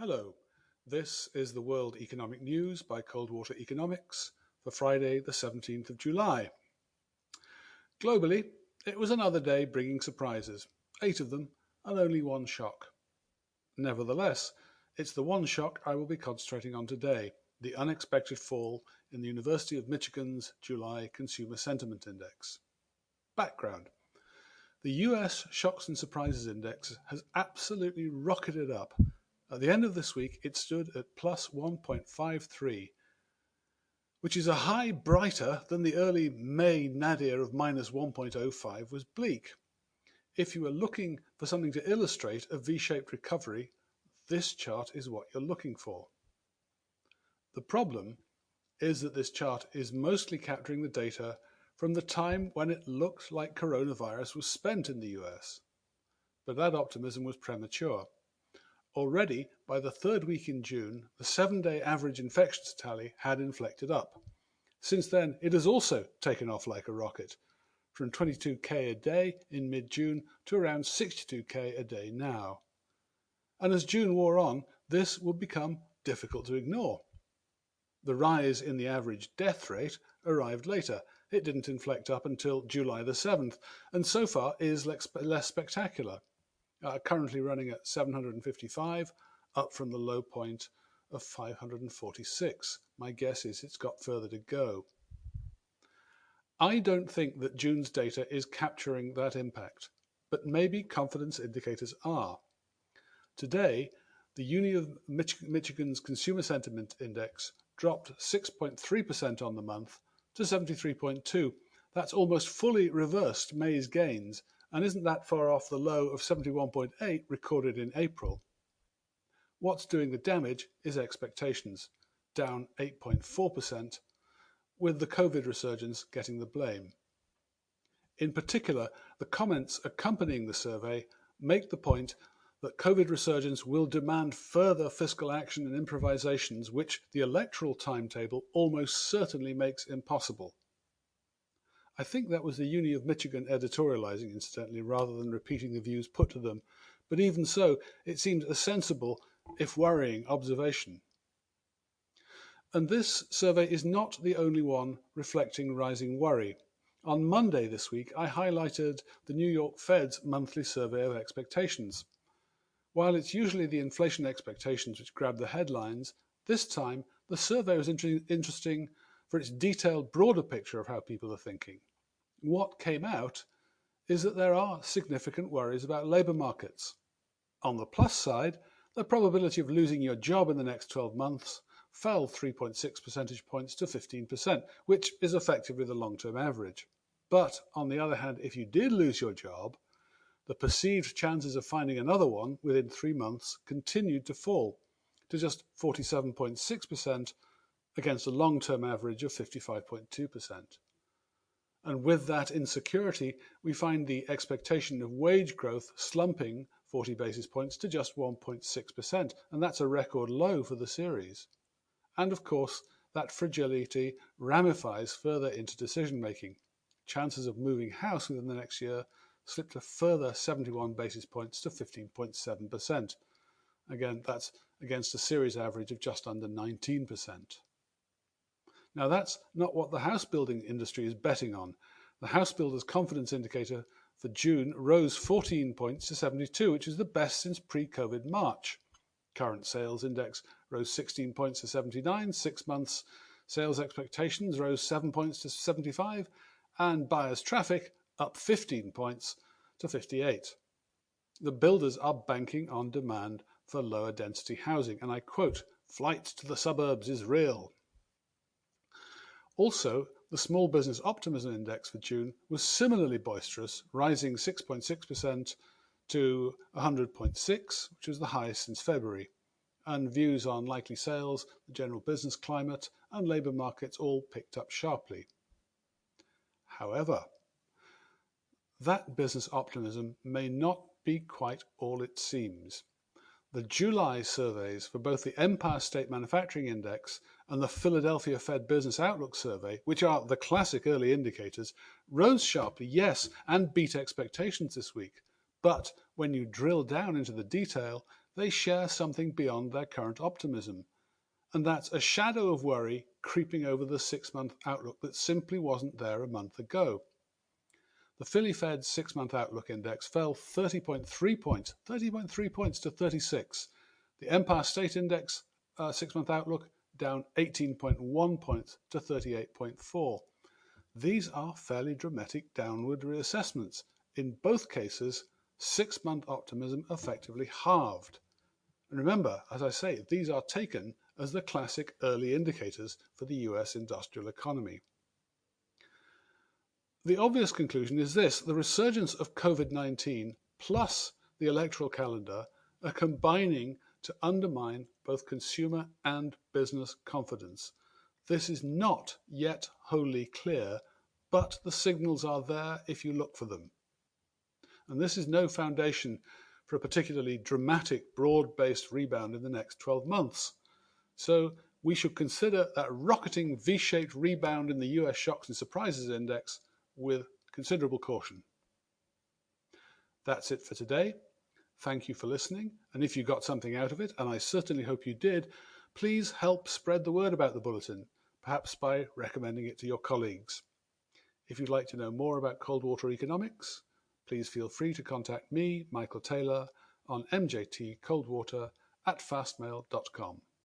Hello, this is the World Economic News by Coldwater Economics for Friday, the 17th of July. Globally, it was another day bringing surprises, eight of them, and only one shock. Nevertheless, it's the one shock I will be concentrating on today the unexpected fall in the University of Michigan's July Consumer Sentiment Index. Background The US Shocks and Surprises Index has absolutely rocketed up at the end of this week, it stood at plus 1.53, which is a high brighter than the early May nadir of minus 1.05 was bleak. If you are looking for something to illustrate a V-shaped recovery, this chart is what you're looking for. The problem is that this chart is mostly capturing the data from the time when it looked like coronavirus was spent in the US. But that optimism was premature. Already, by the third week in June, the seven-day average infections tally had inflected up. Since then, it has also taken off like a rocket, from 22k a day in mid-June to around 62k a day now. And as June wore on, this would become difficult to ignore. The rise in the average death rate arrived later. It didn't inflect up until July the 7th, and so far is less spectacular Uh, currently running at 755, up from the low point of 546. My guess is it's got further to go. I don't think that June's data is capturing that impact, but maybe confidence indicators are. Today, the Uni of Mich Michigan's Consumer Sentiment Index dropped 6.3% on the month to 73.2. That's almost fully reversed May's gains and isn't that far off the low of 71.8 recorded in April. What's doing the damage is expectations, down 8.4%, with the COVID resurgence getting the blame. In particular, the comments accompanying the survey make the point that COVID resurgence will demand further fiscal action and improvisations which the electoral timetable almost certainly makes impossible. I think that was the Uni of Michigan editorializing, incidentally, rather than repeating the views put to them. But even so, it seems a sensible, if worrying, observation. And this survey is not the only one reflecting rising worry. On Monday this week, I highlighted the New York Fed's monthly survey of expectations. While it's usually the inflation expectations which grab the headlines, this time the survey was inter interesting for its detailed, broader picture of how people are thinking what came out is that there are significant worries about labour markets. On the plus side, the probability of losing your job in the next 12 months fell 3.6 percentage points to 15%, which is effectively the long-term average. But on the other hand, if you did lose your job, the perceived chances of finding another one within three months continued to fall to just 47.6% against a long-term average of 55.2%. And with that insecurity, we find the expectation of wage growth slumping 40 basis points to just 1.6%. And that's a record low for the series. And of course, that fragility ramifies further into decision making. Chances of moving house within the next year slipped a further 71 basis points to 15.7%. Again, that's against a series average of just under 19%. Now that's not what the house building industry is betting on. The house builders confidence indicator for June rose 14 points to 72, which is the best since pre-COVID March. Current sales index rose 16 points to 79, six months sales expectations rose 7 points to 75, and buyers traffic up 15 points to 58. The builders are banking on demand for lower density housing, and I quote, flight to the suburbs is real. Also, the Small Business Optimism Index for June was similarly boisterous, rising 6.6% to 100.6, which was the highest since February. And views on likely sales, the general business climate, and labour markets all picked up sharply. However, that business optimism may not be quite all it seems. The July surveys for both the Empire State Manufacturing Index and the Philadelphia Fed Business Outlook Survey, which are the classic early indicators, rose sharply, yes, and beat expectations this week. But when you drill down into the detail, they share something beyond their current optimism, and that's a shadow of worry creeping over the six month outlook that simply wasn't there a month ago. The Philly Fed six month outlook index fell 30.3 points, 30.3 points to 36. The Empire State Index uh, six month outlook down 18.1 points to 38.4. These are fairly dramatic downward reassessments. In both cases, six month optimism effectively halved. And remember, as I say, these are taken as the classic early indicators for the US industrial economy. The obvious conclusion is this the resurgence of COVID 19 plus the electoral calendar are combining to undermine both consumer and business confidence. This is not yet wholly clear, but the signals are there if you look for them. And this is no foundation for a particularly dramatic, broad based rebound in the next 12 months. So we should consider that rocketing V shaped rebound in the US shocks and surprises index with considerable caution. That's it for today. Thank you for listening. And if you got something out of it, and I certainly hope you did, please help spread the word about the bulletin, perhaps by recommending it to your colleagues. If you'd like to know more about Coldwater economics, please feel free to contact me, Michael Taylor, on mjtcoldwater at fastmail.com.